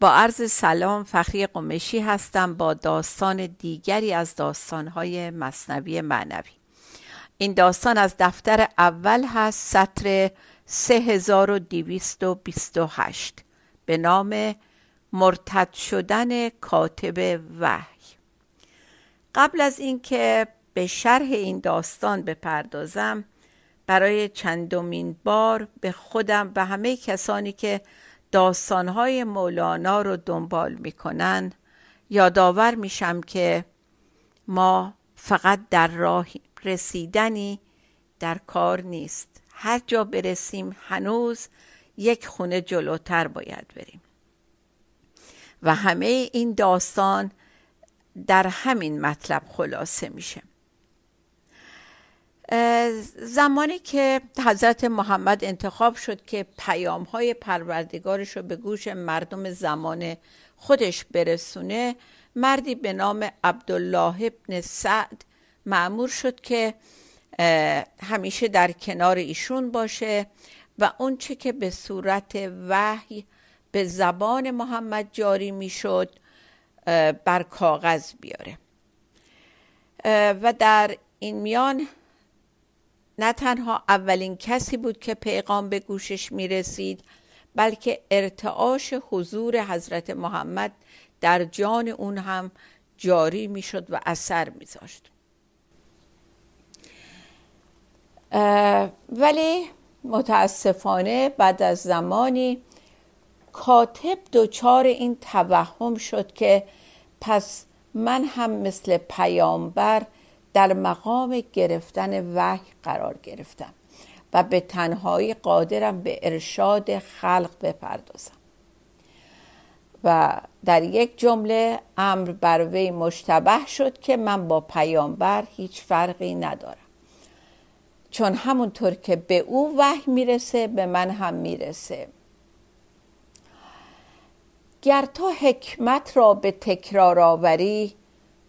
با عرض سلام فخری قمشی هستم با داستان دیگری از داستانهای مصنوی معنوی. این داستان از دفتر اول هست سطر 3228 به نام مرتد شدن کاتب وحی. قبل از اینکه به شرح این داستان بپردازم برای چندمین بار به خودم و همه کسانی که داستانهای مولانا رو دنبال می‌کنن. یادآور میشم که ما فقط در راه رسیدنی در کار نیست. هر جا برسیم هنوز یک خونه جلوتر باید بریم. و همه این داستان در همین مطلب خلاصه میشه. زمانی که حضرت محمد انتخاب شد که پیام های پروردگارش رو به گوش مردم زمان خودش برسونه مردی به نام عبدالله ابن سعد معمور شد که همیشه در کنار ایشون باشه و اونچه که به صورت وحی به زبان محمد جاری می‌شد بر کاغذ بیاره. و در این میان نه تنها اولین کسی بود که پیغام به گوشش می رسید بلکه ارتعاش حضور حضرت محمد در جان اون هم جاری می شد و اثر می زاشت. ولی متاسفانه بعد از زمانی کاتب دچار این توهم شد که پس من هم مثل پیامبر در مقام گرفتن وحی قرار گرفتم و به تنهایی قادرم به ارشاد خلق بپردازم. و در یک جمله امر بر وی مشتبه شد که من با پیامبر هیچ فرقی ندارم. چون همونطور که به او وحی می‌رسه به من هم می‌رسه. گر تو حکمت را به تکرار آوری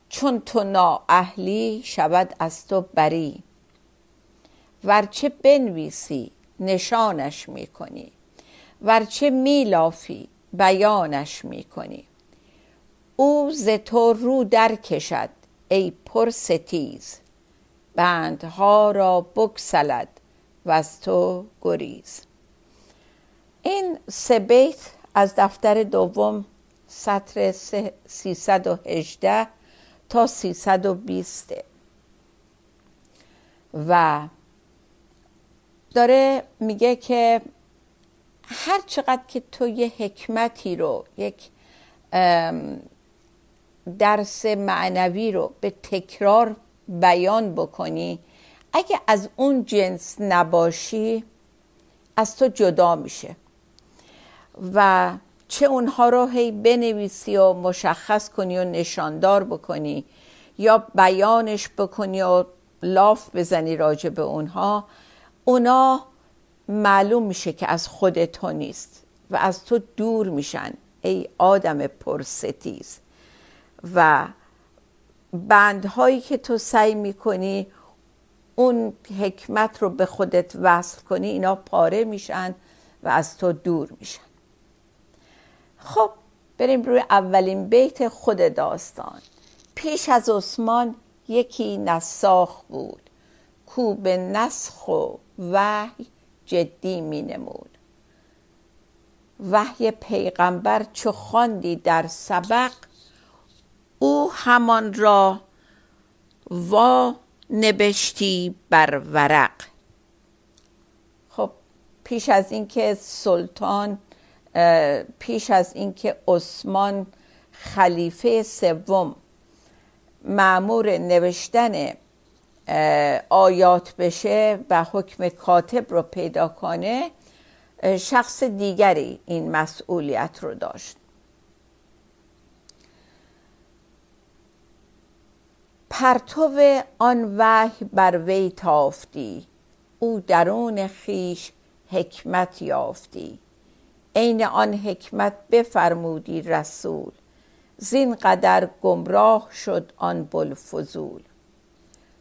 چون تو نااهلی شود از تو بری. ورچه بنویسی نشانش می‌کنی. ورچه میلافی بیانش می‌کنی. او ز تو رو در کشد ای پر ستیز بندها را بکسلد و از تو گریز. این سه بیت از دفتر دوم سطر 318 تا 320 و داره میگه که هر چقدر که تو یه حکمتی رو یک درس معنوی رو به تکرار بیان بکنی اگه از اون جنس نباشی از تو جدا میشه. و چه اونها رو هی بنویسی و مشخص کنی و نشاندار بکنی یا بیانش بکنی و لاف بزنی راجع به اونها اونا معلوم میشه که از خود تو نیست و از تو دور میشن ای آدم پرستیز. و بندهایی که تو سعی می‌کنی اون حکمت رو به خودت وصل کنی اینا پاره میشن و از تو دور میشن. خب بریم روی اولین بیت خود داستان. پیش از عثمان یکی نساخ بود. کو به نسخ و وحی جدی می نمود وحی پیغمبر چو خواندی در سبق او همان را وا نبشتی بر ورق. خب پیش از اینکه سلطان پیش از اینکه عثمان خلیفه سوم معمور نوشتن آیات بشه و حکم کاتب رو پیدا کنه شخص دیگری این مسئولیت رو داشت. پرتو آن وحی بر وی تافتی او درون خیش حکمت یافتی. عین آن حکمت بفرمودی رسول. زین قدر گمراه شد آن بلفضول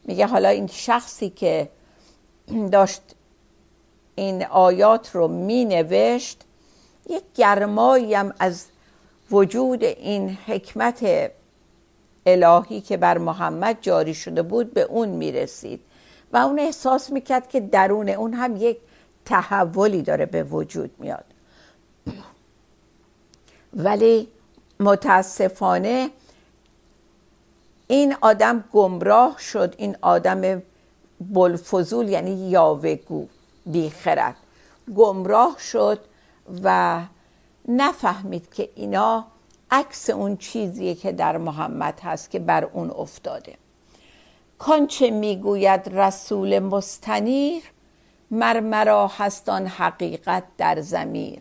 میگه حالا این شخصی که داشت این آیات رو می نوشت یک گرمایی هم از وجود این حکمت الهی که بر محمد جاری شده بود به اون می رسید و اون احساس می‌کرد که درون اون هم یک تحولی داره به وجود میاد. ولی متاسفانه این آدم گمراه شد این آدم بلفضول یعنی یاوگو بیخرد گمراه شد و نفهمید که اینا عکس اون چیزیه که در محمد هست که بر اون افتاده. کانچه می‌گوید رسول مستنیر مرمرا هستان حقیقت در زمیر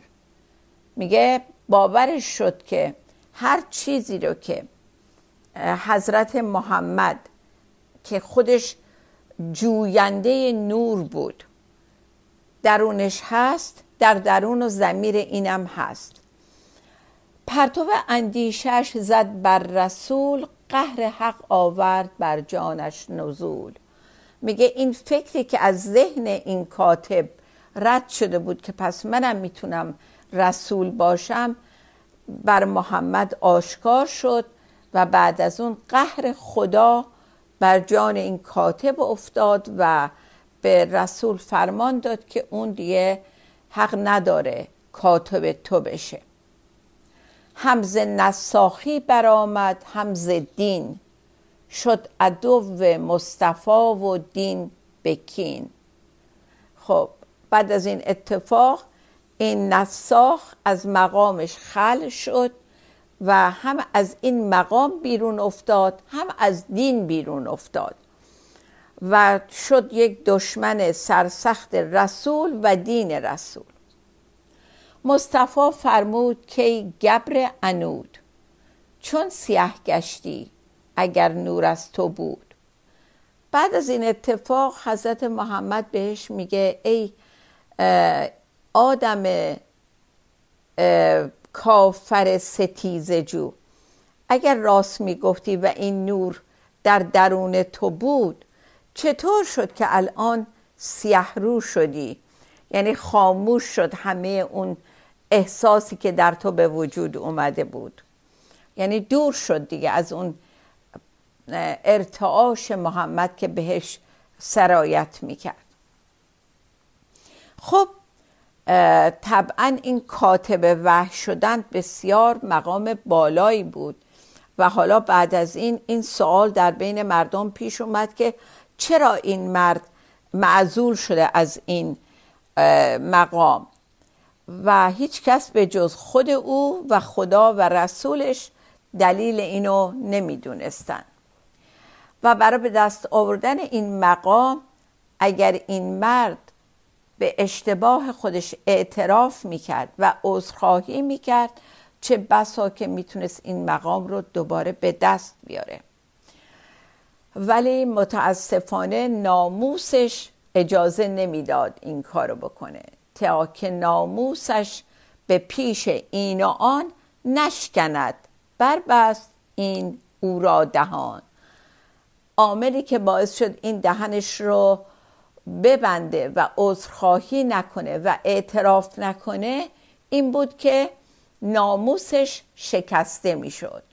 میگه باورش شد که هر چیزی رو که حضرت محمد که خودش جوینده نور بود درونش هست در درون و زمیر اینم هست. پرتو اندیشش زد بر رسول قهر حق آورد بر جانش نزول. میگه این فکری که از ذهن این کاتب رد شده بود که پس منم می‌تونم رسول باشم بر محمد آشکار شد و بعد از اون قهر خدا بر جان این کاتب افتاد و به رسول فرمان داد که اون دیگه حق نداره کاتب تو بشه. همز نساخی برآمد همز دین. شد عدو مصطفی و دین بکین. خب بعد از این اتفاق این نساخ از مقامش خل شد و هم از این مقام بیرون افتاد هم از دین بیرون افتاد و شد یک دشمن سرسخت رسول و دین رسول. مصطفی فرمود که گبر انود چون سیاه گشتی اگر نور از تو بود. بعد از این اتفاق حضرت محمد بهش میگه ای آدم کافر ستیز جو. اگر راست می‌گفتی و این نور در درون تو بود چطور شد که الان سیه رو شدی؟ یعنی خاموش شد همه اون احساسی که در تو به وجود اومده بود. یعنی دور شد دیگه از اون ارتعاش محمد که بهش سرایت می‌کرد. خب طبعا این کاتب وحی شدن بسیار مقام بالایی بود. و حالا بعد از این این سوال در بین مردم پیش اومد که چرا این مرد معذول شده از این مقام؟ و هیچ کس به جز خود او و خدا و رسولش دلیل اینو نمی‌دونستن. و برای به دست آوردن این مقام اگر این مرد به اشتباه خودش اعتراف می‌کرد و عذرخواهی می‌کرد چه بسا که می‌تونست این مقام رو دوباره به دست بیاره. ولی متاسفانه ناموسش اجازه نمی‌داد این کارو بکنه. تا که ناموسش به پیش این و آن نشکند. بربست این او را دهان. عاملی که باعث شد این دهنش رو ببنده و عذرخواهی نکنه و اعتراف نکنه این بود که ناموسش شکسته می‌شد.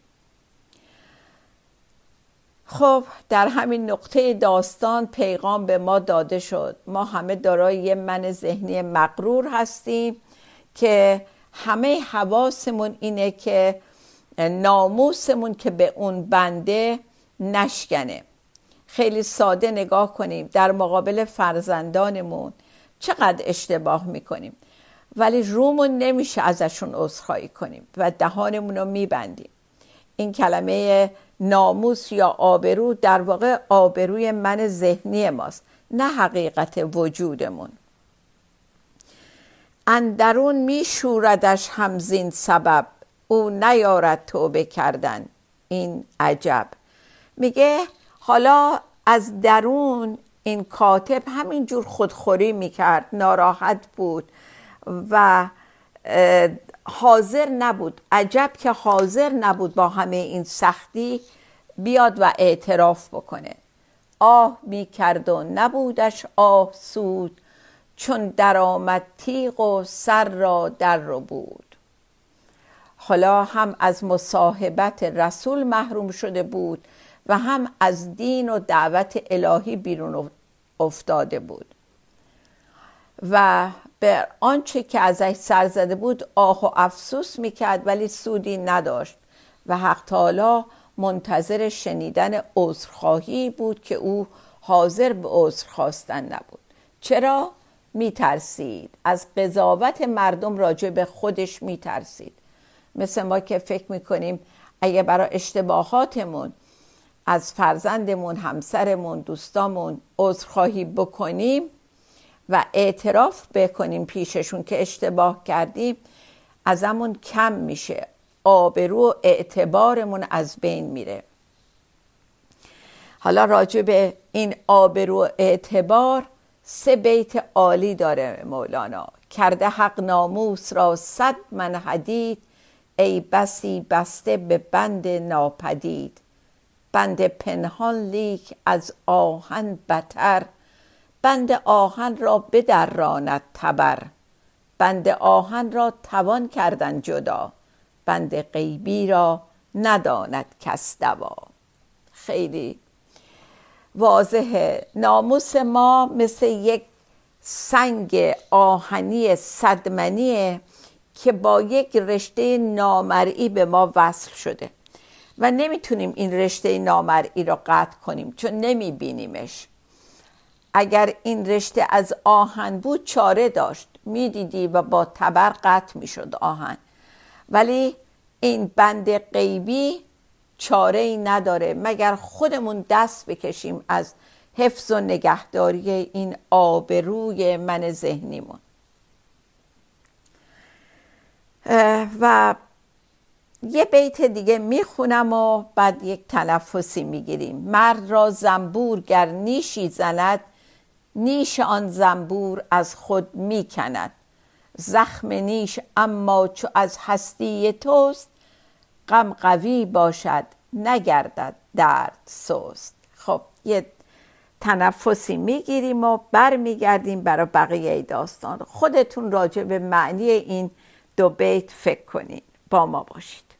خب در همین نقطه داستان پیغام به ما داده شد. ما همه دارای یه من ذهنی مقرور هستیم که همه حواسمون اینه که ناموسمون که به اون بنده نشکنه. خیلی ساده نگاه کنیم در مقابل فرزندانمون. چقدر اشتباه می‌کنیم. ولی رومون نمیشه ازشون عذرخواهی کنیم و دهانمون رو میبندیم. این کلمه ناموس یا آبرو در واقع آبروی من ذهنی ماست نه حقیقت وجودمون. اندرون می شوردش همزین سبب. او نیارد توبه کردن. این عجب. میگه حالا از درون این کاتب همینجور خودخوری می‌کرد ناراحت بود و حاضر نبود. عجب که حاضر نبود با همه این سختی بیاد و اعتراف بکنه. آه می‌کرد و نبودش آه سود چون درآمد تیغ و سر را در رو بود. حالا هم از مصاحبت رسول محروم شده بود. و هم از دین و دعوت الهی بیرون افتاده بود. و به آنچه که ازش سر زده بود آه و افسوس می‌کرد ولی سودی نداشت و حق تعالی منتظر شنیدن عذرخواهی بود که او حاضر به عذر خواستن نبود. چرا؟ میترسید. از قضاوت مردم راجع به خودش میترسید. مثل ما که فکر می‌کنیم اگه برای اشتباهاتمون از فرزندمون همسرمون دوستامون عذرخواهی بکنیم و اعتراف بکنیم پیششون که اشتباه کردیم ازمون کم میشه. آبرو و اعتبارمون از بین میره. حالا راجع به این آبرو اعتبار سه بیت عالی داره مولانا. کرده حق ناموس را صد من حدید ای بسی بسته به بند ناپدید. بند پنهان لیک از آهن بتر. بند آهن را بدراند تبر. بند آهن را توان کردن جدا. بند غیبی را نداند کس دوا. خیلی واضحه ناموس ما مثل یک سنگ آهنی صدمنیه که با یک رشته نامرئی به ما وصل شده. و نمی‌تونیم این رشته نامرئی را قطع کنیم چون نمیبینیمش. اگر این رشته از آهن بود چاره داشت. می‌دیدی و با تبر قطع می‌شد آهن. ولی این بند غیبی چاره ای نداره. مگر خودمون دست بکشیم از حفظ و نگهداری این آبروی من ذهنیمون. و یه بیت دیگه می‌خونم و بعد یک تنفسی می‌گیریم. مرد را زنبور گر نیشی زند نیش آن زنبور از خود می‌کند. زخم نیش اما چو از هستی توست غم قوی باشد نگردد درد سوست خب یه تنفسی می‌گیریم و برمیگردیم برای بقیه داستان خودتون راجع به معنی این دو بیت فکر کنید با ما باشید.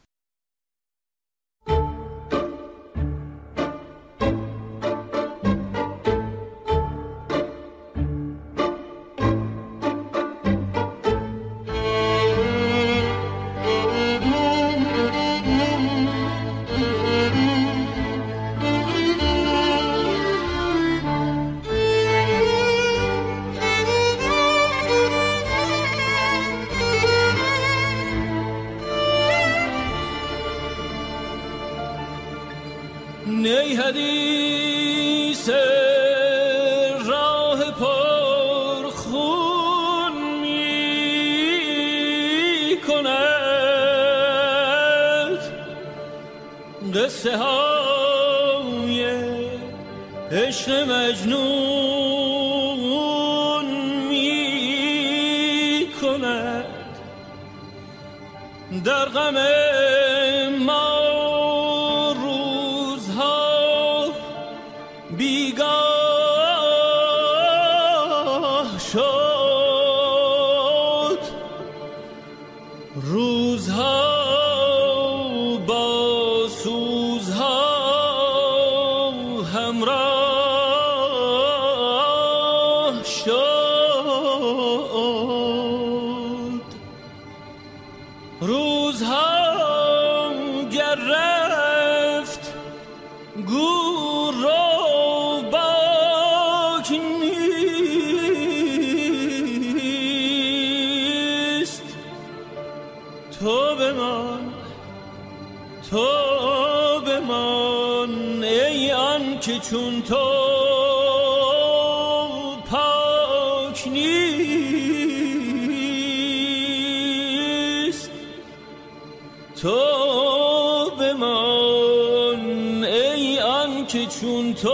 تو بمان ای آن که چون تو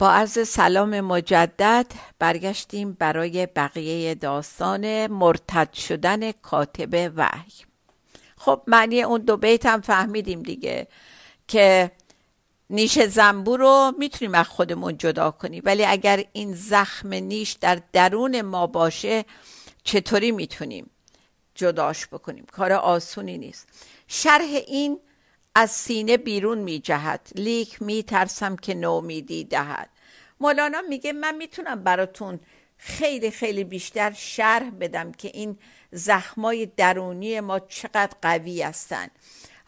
با عرض سلام مجدد برگشتیم برای بقیه داستان مرتد شدن کاتب وحی. خب معنی اون دو بیت هم فهمیدیم دیگه که نیش زنبور رو می‌تونیم از خودمون جدا کنیم ولی اگر این زخم نیش در درون ما باشه چطوری می‌تونیم جداش بکنیم؟ کار آسونی نیست. شرح این از سینه بیرون می جهد لیک می ترسم که نومیدی دهد مولانا میگه من می‌تونم براتون خیلی خیلی بیشتر شرح بدم که این زخمای درونی ما چقدر قوی هستن.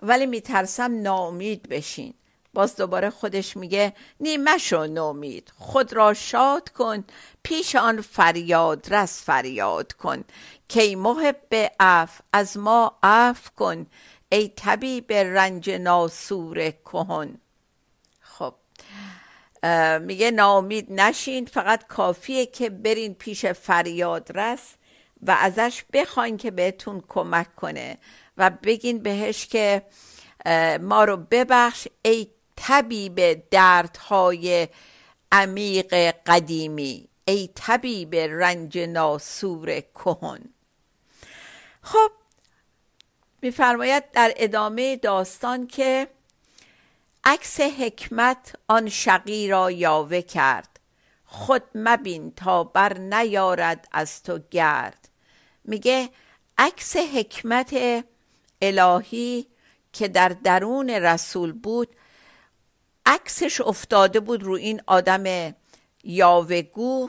ولی میترسم ناامید بشین. باز دوباره خودش میگه نیمه شو نومید. خود را شاد کن پیش آن فریاد رس فریاد کن. کی محب اف از ما اف کن. ای طبیب رنج ناسور کهن. خب میگه ناامید نشین فقط کافیه که برین پیش فریاد رس و ازش بخواین که بهتون کمک کنه و بگین بهش که ما رو ببخش ای طبیب دردهای عمیق قدیمی. ای طبیب رنج ناسور کهن. خب میفرماید در ادامه داستان که عکس حکمت آن شقی را یاوه کرد. خود مبین تا بر نیارد از تو گرد. میگه عکس حکمت الهی که در درون رسول بود عکسش افتاده بود رو این آدم یاوگو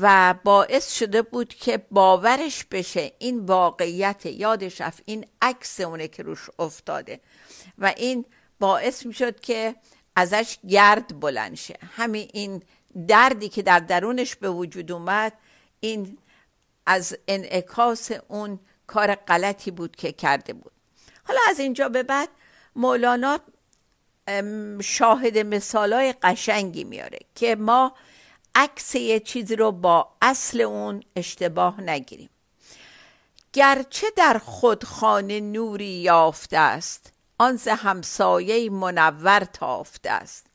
و باعث شده بود که باورش بشه این واقعیت یادش رفت این عکس اونه که روش افتاده و این باعث می‌شد که ازش گرد بلند شه. همین این دردی که در درونش به وجود اومد این از انعکاس اون کار غلطی بود که کرده بود. حالا از اینجا به بعد مولانا شاهد مثالای قشنگی میاره که ما عکس یه چیزی رو با اصل اون اشتباه نگیریم. گرچه در خود خانه نوری یافته است آن ز همسایه منور تافته است.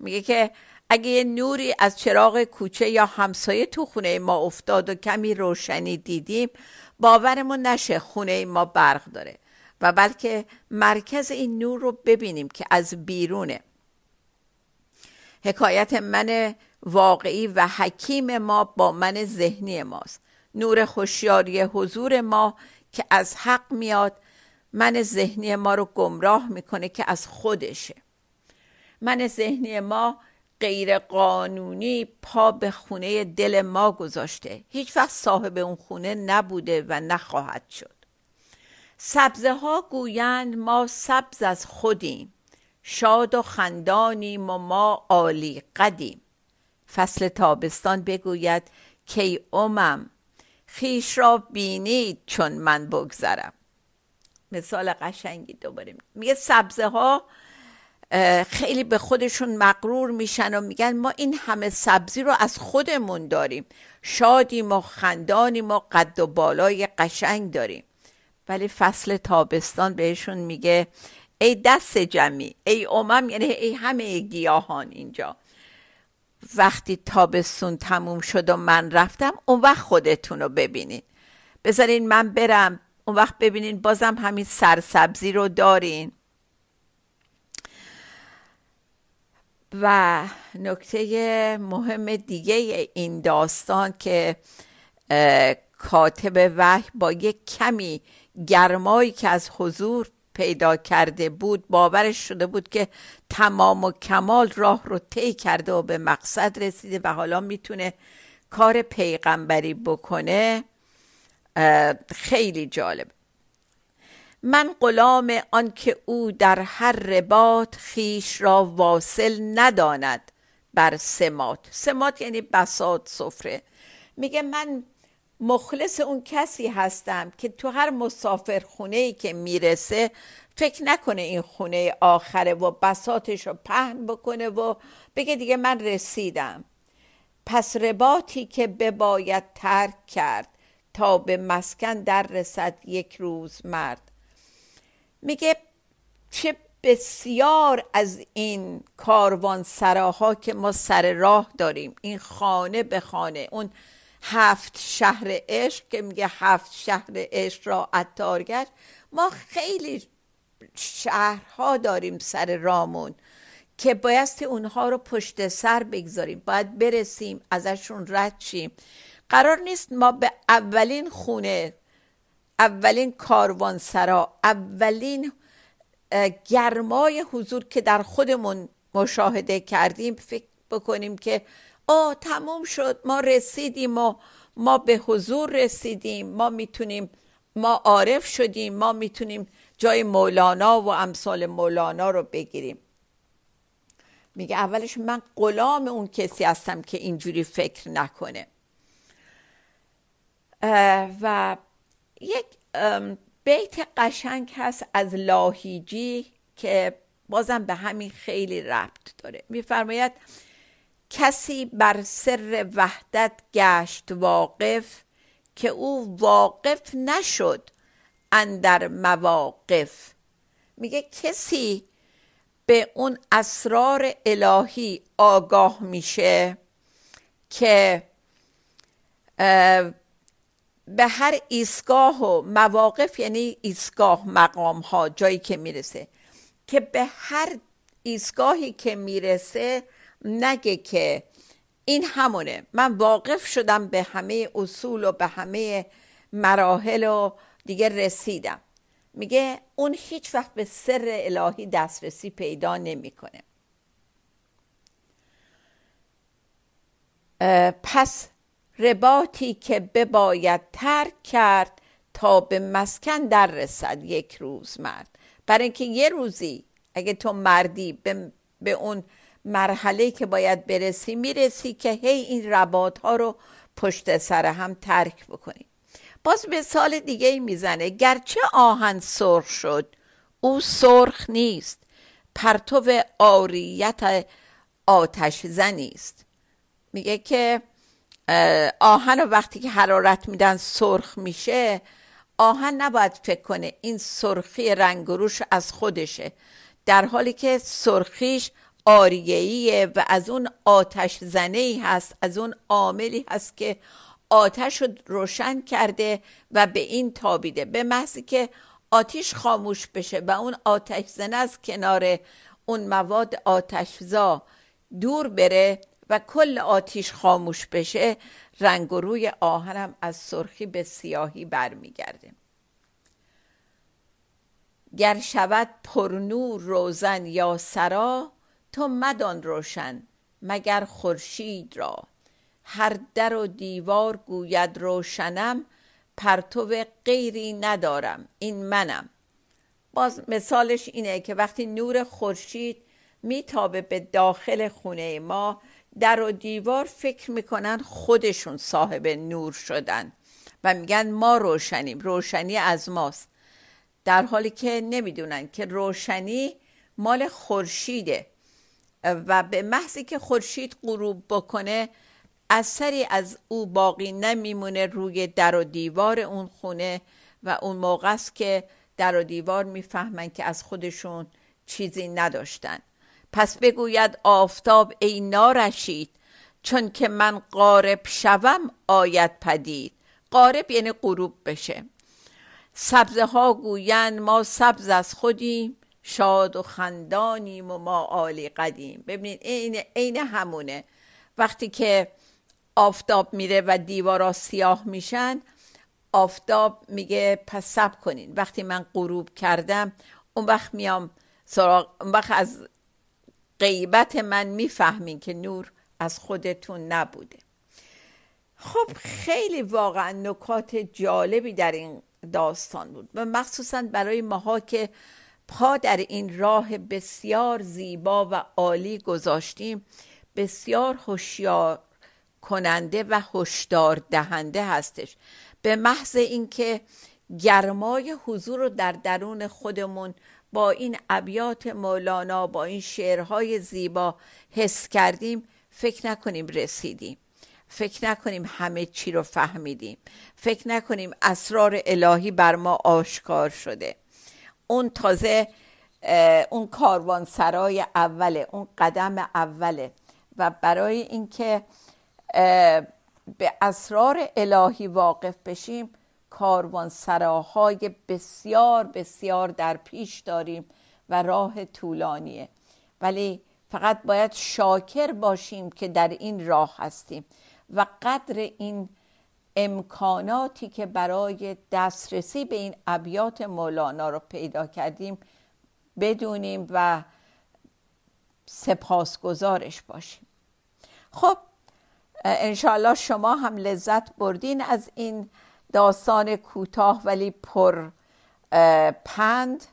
میگه که اگه یه نوری از چراغ کوچه یا همسایه تو خونه ما افتاد و کمی روشنی دیدیم باورمون نشه خونه ما برق داره. و بلکه مرکز این نور رو ببینیم که از بیرونه. حکایت من واقعی و حکیم ما با من ذهنی ماست. نور خوشیاری حضور ما که از حق میاد من ذهنی ما رو گمراه می‌کنه که از خودشه. من ذهنی ما غیر قانونی پا به خونه دل ما گذاشته. هیچ وقت صاحب اون خونه نبوده و نخواهد شد. سبزه ها گویند ما سبز از خودیم شاد و خندانیم و ما عالی قدیم. فصل تابستان بگوید کی امم خیش را بینید چون من بگذرم. مثال قشنگی دوباره میگه. سبزه ها خیلی به خودشون مقرور میشن و میگن ما این همه سبزی رو از خودمون داریم. شادیم و خندانیم و قد و بالای قشنگ داریم. ولی فصل تابستان بهشون میگه ای دست جمعی ای امم یعنی ای همه گیاهان اینجا. وقتی تابستون تموم شد و من رفتم اون وقت خودتون رو ببینین. بذارین من برم اون وقت ببینین بازم همین سرسبزی رو دارین. و نکته مهم دیگه این داستان که کاتب وحی با یک کمی گرمایی که از حضور پیدا کرده بود باورش شده بود که تمام و کمال راه رو طی کرده و به مقصد رسیده و حالا می‌تونه کار پیغمبری بکنه. خیلی جالب. من غلام آنکه او در هر رباط خیش را واصل نداند بر سمات سمات یعنی بسات سفره. میگه من مخلص اون کسی هستم که تو هر مسافر ای که می‌رسه فکر نکنه این خونه آخره و بساتش رو پهن بکنه و بگه دیگه من رسیدم. پس رباطی که بباید ترک کرد تا به مسکن در رسد یک روز مرد. میگه چه بسیار از این کاروان سراها که ما سر راه داریم این خانه به خانه اون هفت شهر عشق که میگه هفت شهر عشق را عطارگشت ما خیلی شهرها داریم سر رامون که بایستی اونها رو پشت سر بگذاریم. باید برسیم ازشون رد شیم. قرار نیست ما به اولین خونه اولین سرا اولین گرمای حضور که در خودمون مشاهده کردیم فکر بکنیم که آ تموم شد. ما رسیدیم و ما به حضور رسیدیم. ما می‌تونیم ما عارف شدیم. ما می‌تونیم جای مولانا و امثال مولانا رو بگیریم. میگه اولش من غلام اون کسی هستم که اینجوری فکر نکنه. و یک بیت قشنگ هست از لاهیجی که بازم به همین خیلی ربط داره. میفرماید کسی بر سر وحدت گشت واقف که او واقف نشد اندر مواقف. میگه کسی به اون اسرار الهی آگاه میشه که به هر ایستگاه و مواقف یعنی ایستگاه مقام ها جایی که می‌رسه که به هر ایستگاهی که می‌رسه نگه که این همونه. من واقف شدم به همه اصول و به همه مراحل و دیگه رسیدم. میگه اون هیچ وقت به سر الهی دسترسی پیدا نمی‌کنه. پس رباطی که بباید ترک کرد تا به مسکن در رسد یک روز مرد. برای اینکه یه روزی اگه تو مردی به, به اون مرحله که باید برسی می‌رسی که هی این رباط ها رو پشت سر هم ترک بکنی. باز به سال دیگه می‌زنه. گرچه آهن سرخ شد او سرخ نیست. پرتو آریت آتش زنی است. میگه که آهن وقتی که حرارت میدن سرخ میشه آهن نباید فکر کنه این سرخی رنگ روش از خودشه. در حالی که سرخیش آریهیه و از اون آتش زنه ای هست از اون عاملی هست که آتش رو روشن کرده و به این تابیده. به محضی که آتیش خاموش بشه و اون آتش زنه از کنار اون مواد آتشزا دور بره و کل آتیش خاموش بشه رنگ و روی آهنم از سرخی به سیاهی برمیگرده. گر شود پرنور روزن یا سرا تو مدان روشن مگر خورشید را. هر در و دیوار گوید روشنم پرتو غیری ندارم این منم. باز مثالش اینه که وقتی نور خورشید میتابه به داخل خونه ما در و دیوار فکر می‌کنن خودشون صاحب نور شدن و میگن ما روشنیم روشنی از ماست. در حالی که نمی‌دونن که روشنی مال خورشیده. و به محضی که خورشید غروب بکنه اثری از او باقی نمیمونه روی در و دیوار اون خونه و اون موقع است که در و دیوار می‌فهمن که از خودشون چیزی نداشتن. پس بگوید آفتاب ای نارشید چون که من قارب شوم آید پدید. قارب یعنی غروب بشه. سبزه ها گویند ما سبز از خودیم شاد و خندانیم و ما عالی قدیم. ببینید این عین همونه. وقتی که آفتاب میره و دیوارا سیاه میشن آفتاب میگه پس سب کنین. وقتی من غروب کردم اون وقت میام سراغ اون وقت از غیبت من می‌فهمین که نور از خودتون نبوده. خب خیلی واقعا نکات جالبی در این داستان بود. و مخصوصا برای ماها که پا در این راه بسیار زیبا و عالی گذاشتیم. بسیار هوشیار کننده و هشدار دهنده هستش. به محض اینکه گرمای حضور رو در درون خودمون با این ابیات مولانا با این شعرهای زیبا حس کردیم فکر نکنیم رسیدیم. فکر نکنیم همه چی رو فهمیدیم. فکر نکنیم اسرار الهی بر ما آشکار شده. اون تازه اون کاروان سرای اوله اون قدم اوله. و برای اینکه به اسرار الهی واقف بشیم کاروان سراهای بسیار بسیار در پیش داریم و راه طولانیه. ولی فقط باید شاکر باشیم که در این راه هستیم. و قدر این امکاناتی که برای دسترسی به این ابیات مولانا رو پیدا کردیم بدونیم و سپاسگزارش باشیم. خب انشاءالله شما هم لذت بردین از این داستان کوتاه ولی پر پند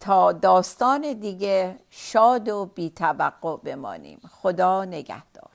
تا داستان دیگه شاد و بی توقع بمانیم. خدا نگهدار.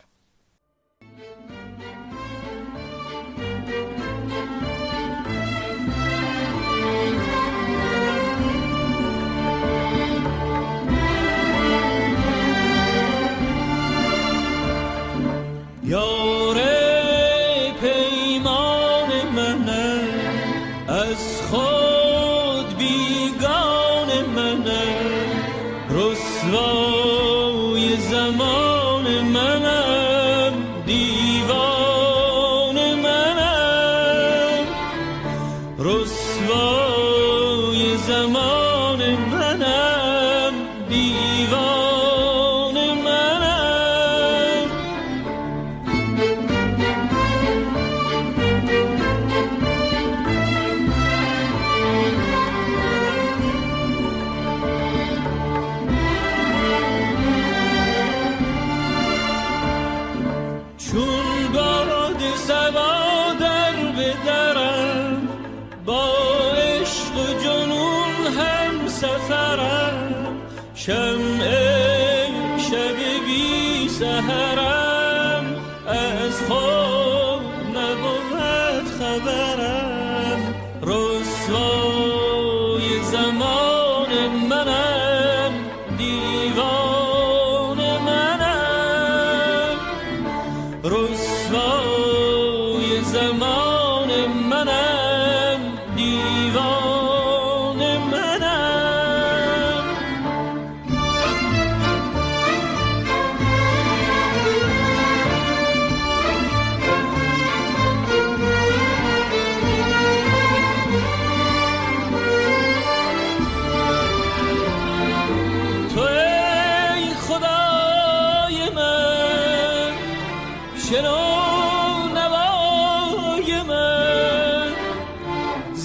سفرم شمع شب بی سهرم